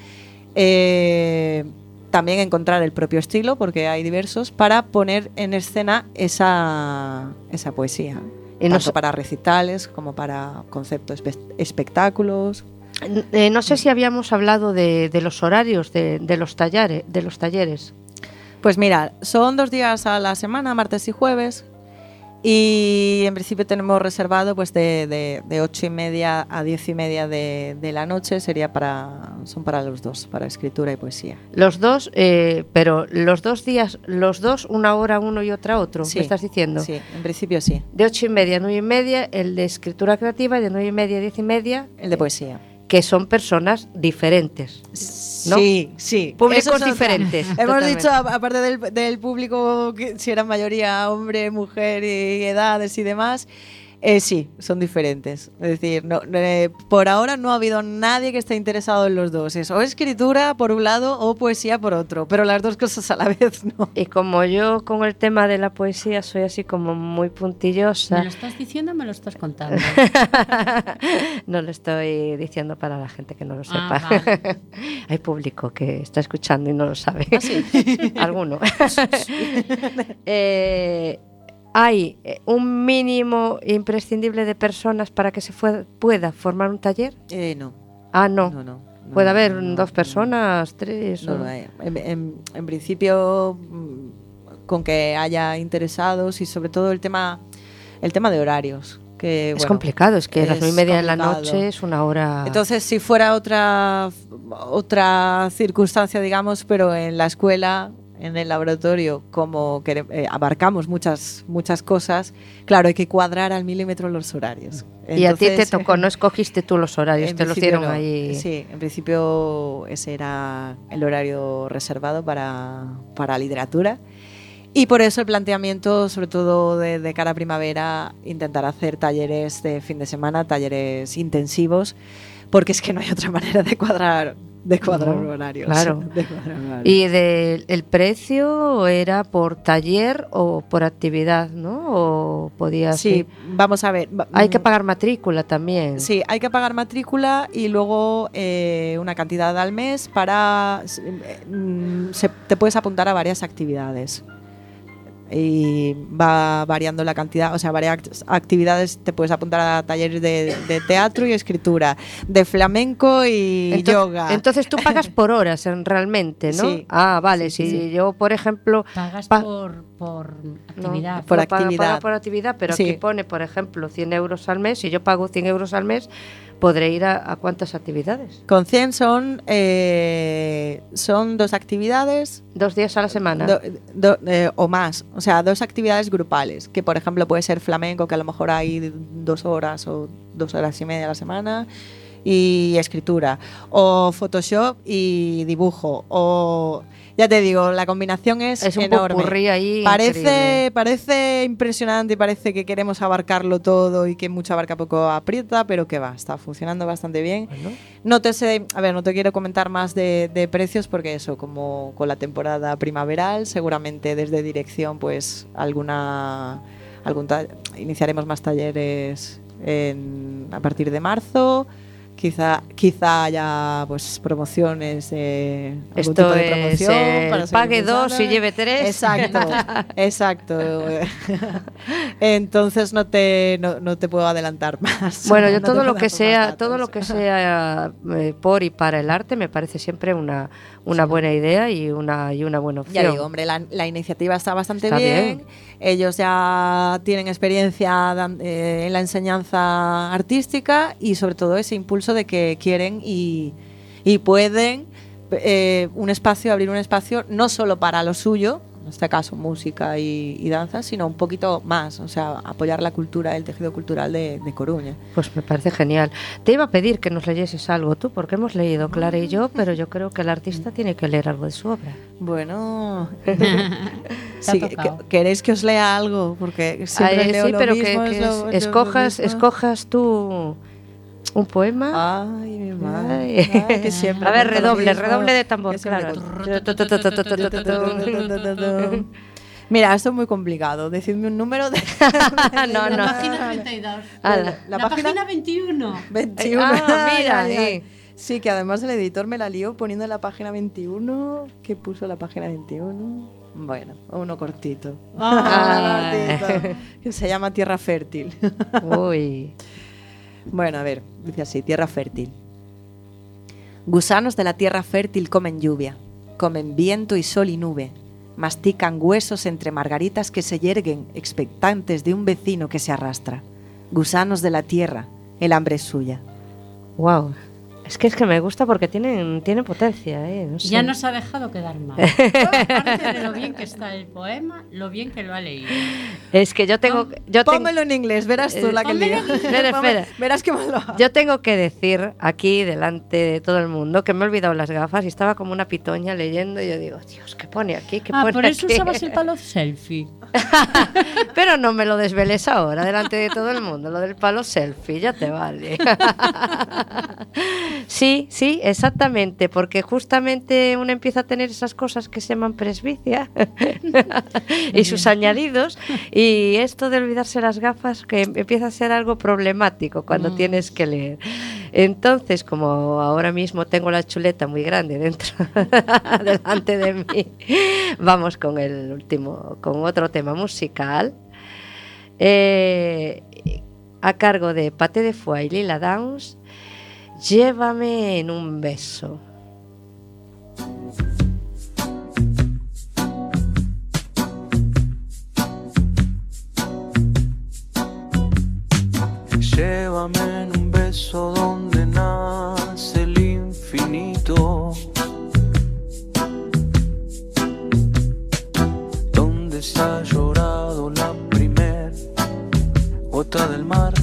también encontrar el propio estilo, porque hay diversos, para poner en escena esa, esa poesía. Y no tanto sé- para recitales como para conceptos espe- espectáculos. Eh, no sé si habíamos hablado de, de los horarios de, de los talleres, de los talleres. Pues mira, son dos días a la semana, martes y jueves. Y en principio tenemos reservado pues de, de, de ocho y media a diez y media de, de la noche. Sería para, son para los dos, para escritura y poesía. Los dos, eh, pero los dos días, los dos, una hora uno y otra otro, Sí, ¿me estás diciendo? Sí, en principio sí. De ocho y media a nueve y media, el de escritura creativa, y de nueve y media a diez y media, El de poesía. Que son personas diferentes. ¿no? Sí, sí. Públicos diferentes. Hemos totalmente. dicho, aparte del, del público, que si era mayoría hombre, mujer y edades y demás, eh, sí, son diferentes. Es decir, no, eh, por ahora no ha habido nadie que esté interesado en los dos. Es o escritura por un lado o poesía por otro, pero las dos cosas a la vez no. Y como yo con el tema de la poesía soy así como muy ¿Me puntillosa, lo estás diciendo o me lo estás contando? no lo estoy diciendo para la gente que no lo sepa. Ah, vale. Hay público que está escuchando y no lo sabe. Alguno. Eh, ¿Hay eh, un mínimo imprescindible de personas para que se fue- pueda formar un taller? Eh, no. Ah, no. no, no, no, Puede haber no, dos personas, tres. No, o-. En, en- en principio, mm, con que haya interesados y sobre todo el tema, el tema de horarios. Que, es bueno, complicado, es que a las nueve y media de la noche es una hora. Entonces, si fuera otra, otra circunstancia, digamos, pero en la escuela, en el laboratorio, como quere- eh, abarcamos muchas, muchas cosas, claro, hay que cuadrar al milímetro los horarios. y a ti te Entonces, tocó, no escogiste tú los horarios, te los dieron no. ahí. Sí, en principio ese era el horario reservado para, para literatura. Y por eso el planteamiento, sobre todo de, de cara a primavera, intentar hacer talleres de fin de semana, talleres intensivos, porque es que no hay otra manera de cuadrar, de cuadrar No, horarios. claro. de cuadrar horarios. ¿Y de, el precio era por taller o por actividad, no? ¿O podía sí, vamos a ver. Hay que pagar matrícula también. Sí, hay que pagar matrícula y luego eh, una cantidad al mes para... eh, mm, se- te puedes apuntar a varias actividades. Y va variando la cantidad, o sea, varias act- actividades, te puedes apuntar a talleres de, de teatro y escritura, de flamenco y Entonces, yoga. entonces tú pagas por horas en- realmente, ¿no? Sí. Ah, vale. Sí, si sí. yo, por ejemplo, Pagas Pa- por, por no, actividad. Por no actividad. paga por actividad, pero Sí. aquí pone, por ejemplo, 100 euros al mes. Si yo pago 100 euros al mes, podré ir a, a cuántas actividades? Con 100 son, eh, son dos actividades Dos días a la semana. Do- do- eh, o más, o sea, dos actividades grupales, que por ejemplo puede ser flamenco, que a lo mejor hay dos horas o dos horas y media a la semana, y escritura, o Photoshop y dibujo, o ya te digo, la combinación es, Es un enorme. ahí Parece, increíble. parece impresionante y parece que queremos abarcarlo todo y que mucho abarca poco aprieta, pero que va, está funcionando bastante bien. Bueno, No te sé, a ver, no te quiero comentar más de, de precios porque eso, como con la temporada primaveral, seguramente desde dirección, pues alguna, algún iniciaremos más talleres en- a partir de marzo. Quizá, quizá haya pues promociones, eh, algún Esto tipo de promoción para pague dos y lleve tres. Exacto, exacto. Entonces no te, no, no te puedo adelantar más. Bueno, yo No todo lo que sea, todo lo que sea por y para el arte me parece siempre una, una buena idea y una y una buena opción. Ya digo, hombre, la, la iniciativa está bastante Está bien. bien. Ellos ya tienen experiencia eh, en la enseñanza artística y sobre todo ese impulso de que quieren y, y pueden eh, un espacio, abrir un espacio no solo para lo suyo, este caso música y, y danza, sino un poquito más, o sea, apoyar la cultura, el tejido cultural de, de Coruña. Pues me parece genial. Te iba a pedir que nos leyeses algo tú, porque hemos leído Clara y yo, pero yo creo que el artista tiene que leer algo de su obra. Bueno, sí, que- ¿queréis que os lea algo? Porque siempre Ay, leo sí, lo pero mismo, que, que lo- es- lo escojas, mismo. escojas tú un poema. Ay, mi madre. Ay. Que siempre A ver, redoble, redoble de tambor, claro. Mira, esto es muy complicado. Decidme un número de. No, La no. página 32. Ala. La La, página- página 21. 21. Ah, mira, Ay, ay, ay. ahí. Sí, que además el editor me la lió poniendo la página 21. ¿Qué puso la página 21? Bueno, uno cortito. Ay. Cortito, que se llama Tierra Fértil. Uy. Bueno, a ver, dice así, tierra fértil. Gusanos de la tierra fértil comen lluvia, comen viento y sol y nube, mastican huesos entre margaritas que se yerguen expectantes de un vecino que se arrastra. Gusanos de la tierra, el hambre es suya. Wow. Es que es que me gusta porque tienen, tienen potencia, ¿eh? No sé. Ya nos ha dejado quedar mal. Aparte de lo bien que está el poema, lo bien que lo ha leído. Es que yo tengo, yo tengo, en inglés, verás tú Eh, la que inglés. Espera, espera. Verás que malo. yo tengo que decir aquí delante de todo el mundo que me he olvidado las gafas y estaba como una pitoña leyendo y yo digo, Dios, ¿qué pone aquí? ¿Qué Ah, pone por eso aquí?". usabas el palo selfie. Pero no me lo desveles ahora, delante de todo el mundo, lo del palo selfie, ya te vale. sí, sí, exactamente, porque justamente uno empieza a tener esas cosas que se llaman presbicia y sus añadidos, y esto de olvidarse las gafas que empieza a ser algo problemático cuando Mm. tienes que leer. Entonces, como ahora mismo tengo la chuleta muy grande dentro, delante de mí, vamos con el último, con otro tema musical. Eh, a cargo de Pate de Foix y Lila Downs, Llévame en un beso. Llévame en un beso donde nace el infinito. Donde se ha llorado la primer gota del mar.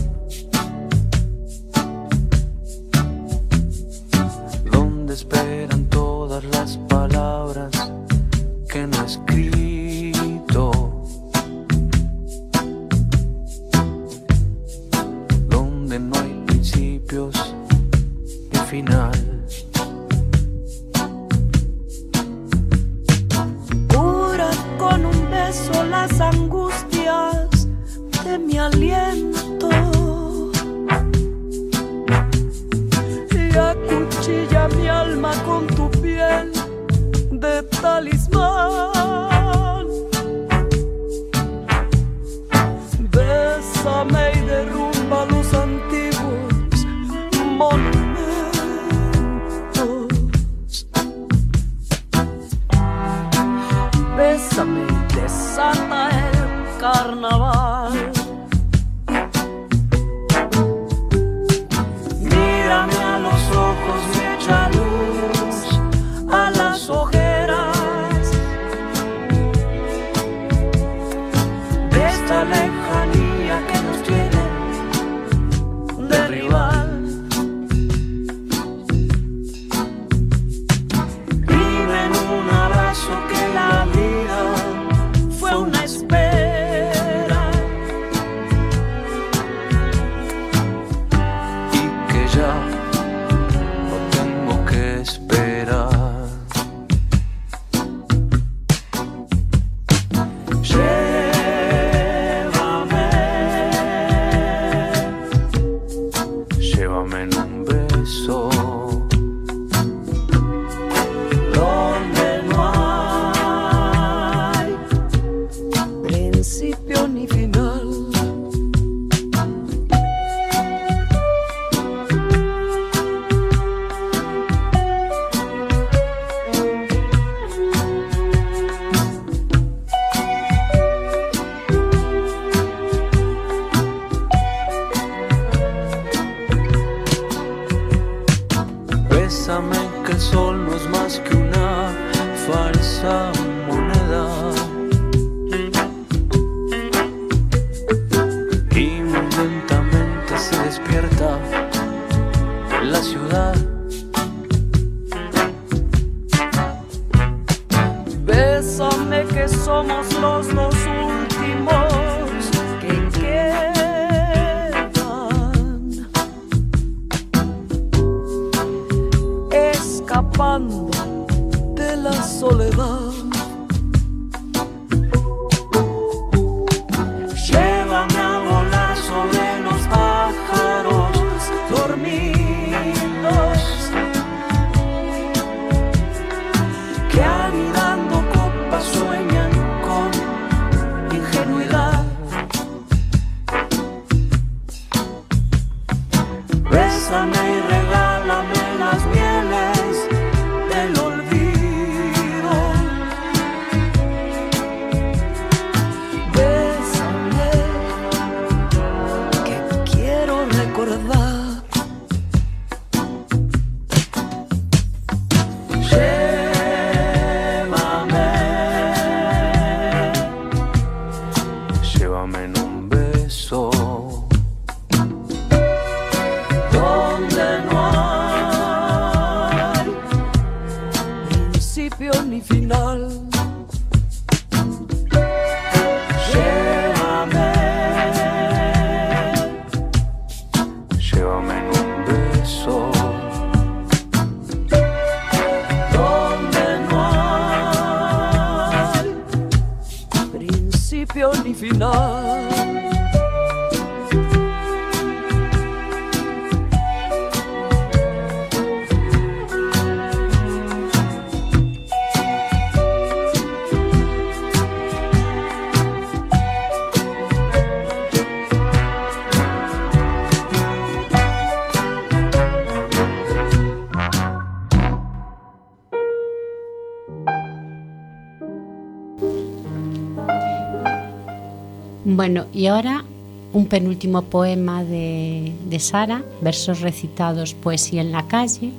Bueno, y ahora un penúltimo poema de, Sara, versos recitados, poesía en la calle,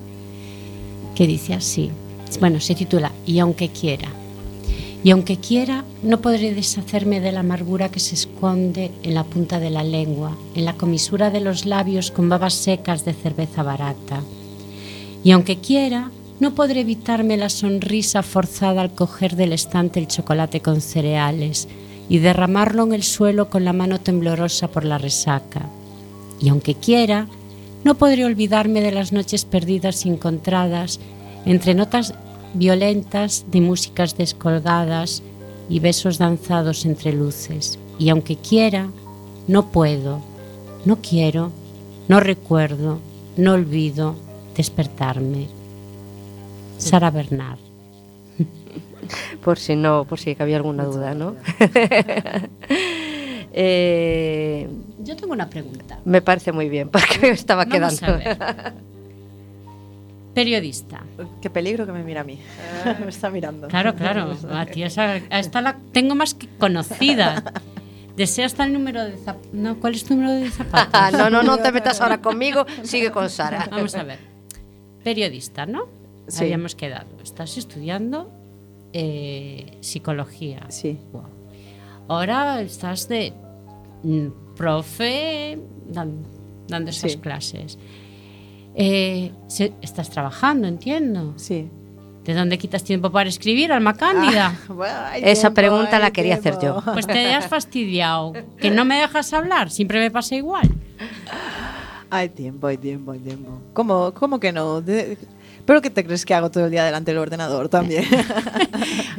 que dice así. Bueno, se titula Y aunque quiera. Y aunque quiera, no podré deshacerme de la amargura que se esconde en la punta de la lengua, en la comisura de los labios con babas secas de cerveza barata. Y aunque quiera, no podré evitarme la sonrisa forzada al coger del estante el chocolate con cereales y derramarlo en el suelo con la mano temblorosa por la resaca. Y aunque quiera, no podré olvidarme de las noches perdidas y encontradas entre notas violentas de músicas descolgadas y besos danzados entre luces. Y aunque quiera, no puedo, no quiero, no recuerdo, no olvido despertarme. Sara Bernard. Por si no, por si había alguna duda, ¿no? Eh, Yo tengo una pregunta. me parece muy bien, porque me estaba Vamos quedando. Periodista. Qué peligro que me mira a mí. me está mirando. Claro, claro. A ti esa- a esta la tengo más que conocida. Desea hasta el número de zapatos. No, ¿cuál es tu número de zapatos? No, no, no te metas ahora conmigo, sigue con Sara. Vamos a ver. Periodista, ¿no? Sí. Habíamos quedado. Estás estudiando eh, psicología. Sí. Wow. Ahora estás de mm, profe dan- dando esas Sí. clases. Eh, se- estás trabajando, entiendo. Sí. ¿De dónde quitas tiempo para escribir, Alma Cándida? Bueno, hay Esa tiempo, pregunta la quería hacer tiempo. Pues te has fastidiado. Que no me dejas hablar. Siempre me pasa igual. Hay tiempo, hay tiempo, hay tiempo. ¿Cómo, cómo que no? De- ¿Pero qué te crees que hago todo el día delante del ordenador también?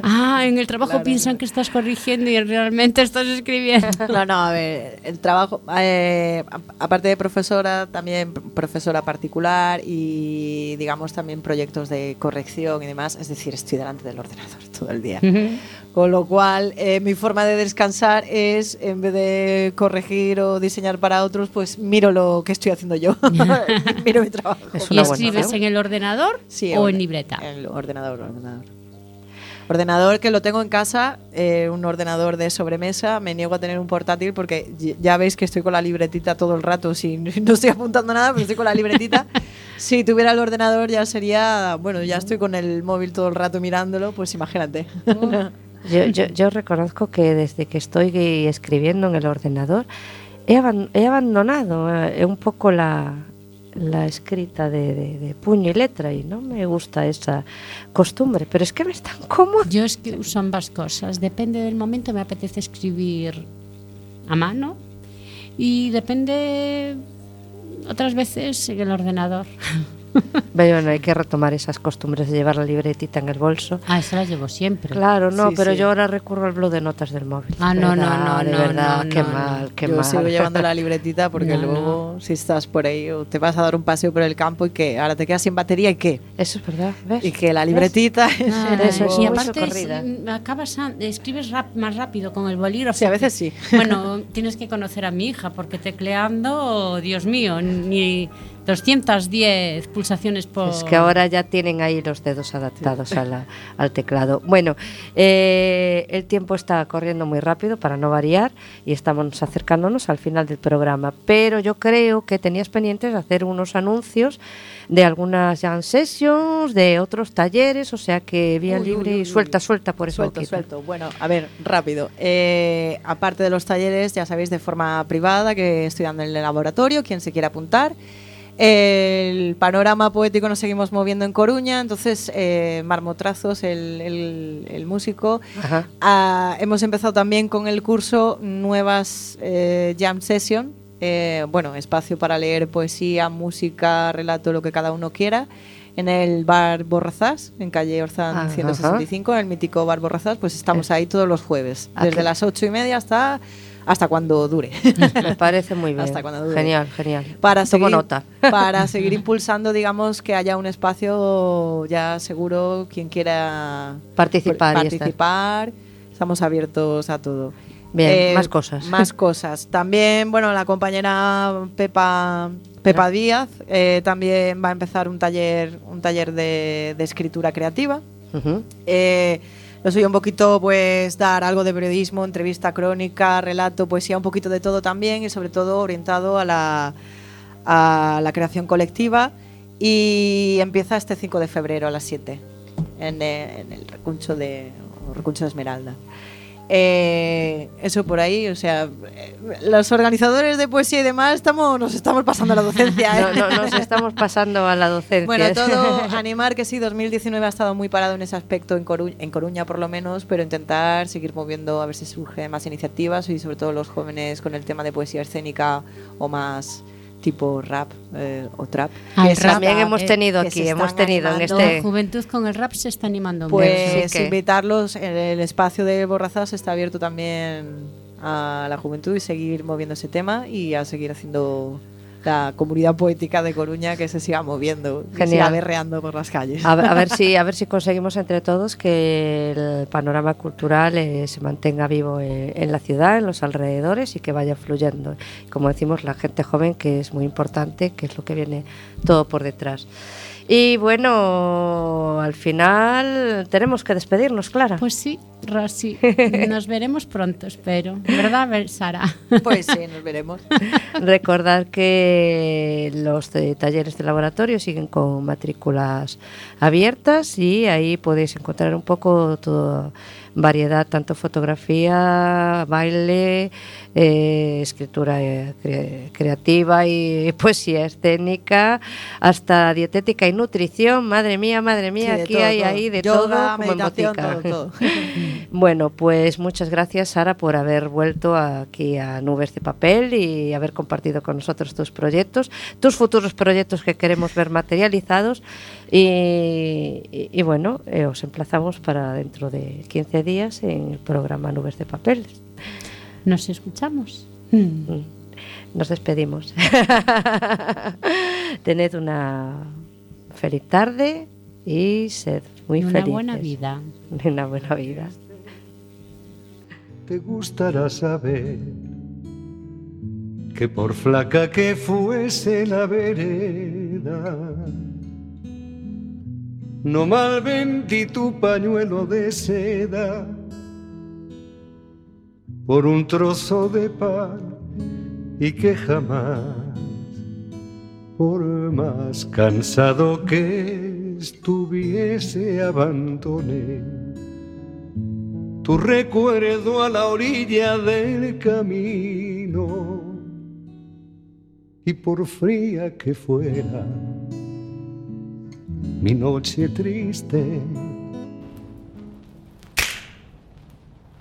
Ah, en el trabajo Claro. piensan que estás corrigiendo y realmente estás escribiendo. No, no, a ver, el trabajo, eh, aparte de profesora, también profesora particular y digamos también proyectos de corrección y demás, es decir, estoy delante del ordenador todo el día. Con lo cual, eh, mi forma de descansar es, en vez de corregir o diseñar para otros, pues miro lo que estoy haciendo yo. miro mi trabajo. Es ¿Y buena escribes en el ordenador Sí, o en libreta? En el ordenador, ordenador. Ordenador que lo tengo en casa, eh, un ordenador de sobremesa. Me niego a tener un portátil porque ya veis que estoy con la libretita todo el rato. Sin, no estoy apuntando nada, pero estoy con la libretita. si tuviera el ordenador ya sería, bueno, ya estoy con el móvil todo el rato mirándolo, pues imagínate. Yo, yo, yo reconozco que desde que estoy escribiendo en el ordenador he, aban- he abandonado eh, un poco la, escrita de, puño y letra y no me gusta esa costumbre, pero es que me es tan cómodo. Yo es que uso ambas cosas. Depende del momento, me apetece escribir a mano y depende otras veces en el ordenador. Bueno, hay que retomar esas costumbres de llevar la libretita en el bolso. Ah, eso la llevo siempre. Claro, no, Sí, pero sí. yo ahora recurro al blog de notas del móvil. Ah, no, no, no, de no, verdad, no, qué no, mal, qué Yo mal. sigo llevando la libretita porque No, luego si estás por ahí o te vas a dar un paseo por el campo y que ahora te quedas sin batería y qué. Eso es verdad, ¿ves? Y que la libretita es Ah, Eso es y muy aparte es- acabas a- escribes rap- más rápido con el bolígrafo. Sí, a veces sí. Bueno, tienes que conocer a mi hija porque tecleando, Dios mío, ni 210 pulsaciones por Es que ahora ya tienen ahí los dedos adaptados a la- al teclado. Bueno, eh, el tiempo está corriendo muy rápido para no variar y estamos acercándonos al final del programa. Pero yo creo que tenías pendientes de hacer unos anuncios de algunas jam sessions, de otros talleres, o sea que vía Uy, libre y suelta, suelta por eso. Suelto, suelto. Bueno, a ver, rápido. Eh, aparte de los talleres, ya sabéis, de forma privada que estoy dando en el laboratorio, quien se quiera apuntar. El panorama poético nos seguimos moviendo en Coruña, entonces eh, Marmotrazos, el, el- el músico. Ah, hemos empezado también con el curso nuevas eh, jam session. eh, bueno, espacio para leer poesía, música, relato, lo que cada uno quiera. En el bar Borrazás, en calle Orzán Ajá. 165, en el mítico bar Borrazás, pues estamos ahí todos los jueves, Ah, desde qué- las ocho y media hasta, hasta cuando dure. Me parece muy bien. Hasta cuando dure. Genial, genial. para Tomo seguir, nota. para seguir impulsando, digamos, que haya un espacio ya seguro, quien quiera Participar participar. Estamos abiertos a todo. Bien, más cosas. Más cosas. También, bueno, la compañera Pepa, Pepa Díaz eh, también va a empezar un taller, un taller de, de escritura creativa. Ujú. Eh, lo suyo un poquito, pues, dar algo de periodismo, entrevista crónica, relato, poesía, un poquito de todo también y sobre todo orientado a la, a la creación colectiva. Y empieza este 5 de febrero a las 7 en, eh, en el recuncho de, recuncho de Esmeralda. Eh, eso por ahí, o sea, los organizadores de poesía y demás estamos, nos estamos pasando a la docencia. ¿eh? No, no, nos estamos pasando a la docencia. Bueno, todo animar que sí, 2019 ha estado muy parado en ese aspecto en Coruña, en Coruña por lo menos, pero intentar seguir moviendo a ver si surgen más iniciativas y sobre todo los jóvenes con el tema de poesía escénica o más tipo rap eh, o trap. Ah, que rap, También hemos tenido que aquí, hemos tenido en este... La juventud con el rap se está animando Pues Sí que- invitarlos, en el espacio de Borrazás está abierto también a la juventud y seguir moviendo ese tema y a seguir haciendo la comunidad poética de Coruña que se siga moviendo, que Genial. siga berreando por las calles. A, ver- a ver si a ver si conseguimos entre todos que el panorama cultural eh, se mantenga vivo eh, en la ciudad, en los alrededores y que vaya fluyendo. Como decimos, la gente joven que es muy importante, que es lo que viene todo por detrás. Y bueno, al final tenemos que despedirnos, Clara. Pues sí, Rosy, nos veremos pronto, espero. ¿Verdad, Ver- Sara? Pues sí, nos veremos. Recordar que los de talleres de laboratorio siguen con matrículas abiertas y ahí podéis encontrar un poco toda variedad, tanto fotografía, baile, eh, escritura eh, cre- creativa y poesía escénica, hasta dietética y nutrición. Madre mía, madre mía, Sí, aquí todo, hay todo. ahí de Yoga, todo como en botica. todo, todo. Bueno, pues muchas gracias Sara por haber vuelto aquí a Nubes de Papel y haber compartido con nosotros tus proyectos, tus futuros proyectos que queremos ver materializados y, y- y bueno, eh, os emplazamos para dentro de 15 días en el programa Nubes de Papel. Nos escuchamos. Mm. Nos despedimos. Tened una feliz tarde y sed muy Una felices. buena vida. Una buena vida. te gustará saber que por flaca que fuese la vereda, no mal vendí tu pañuelo de seda por un trozo de pan y que jamás, por más cansado que estuviese, abandoné tu recuerdo a la orilla del camino y por fría que fuera mi noche triste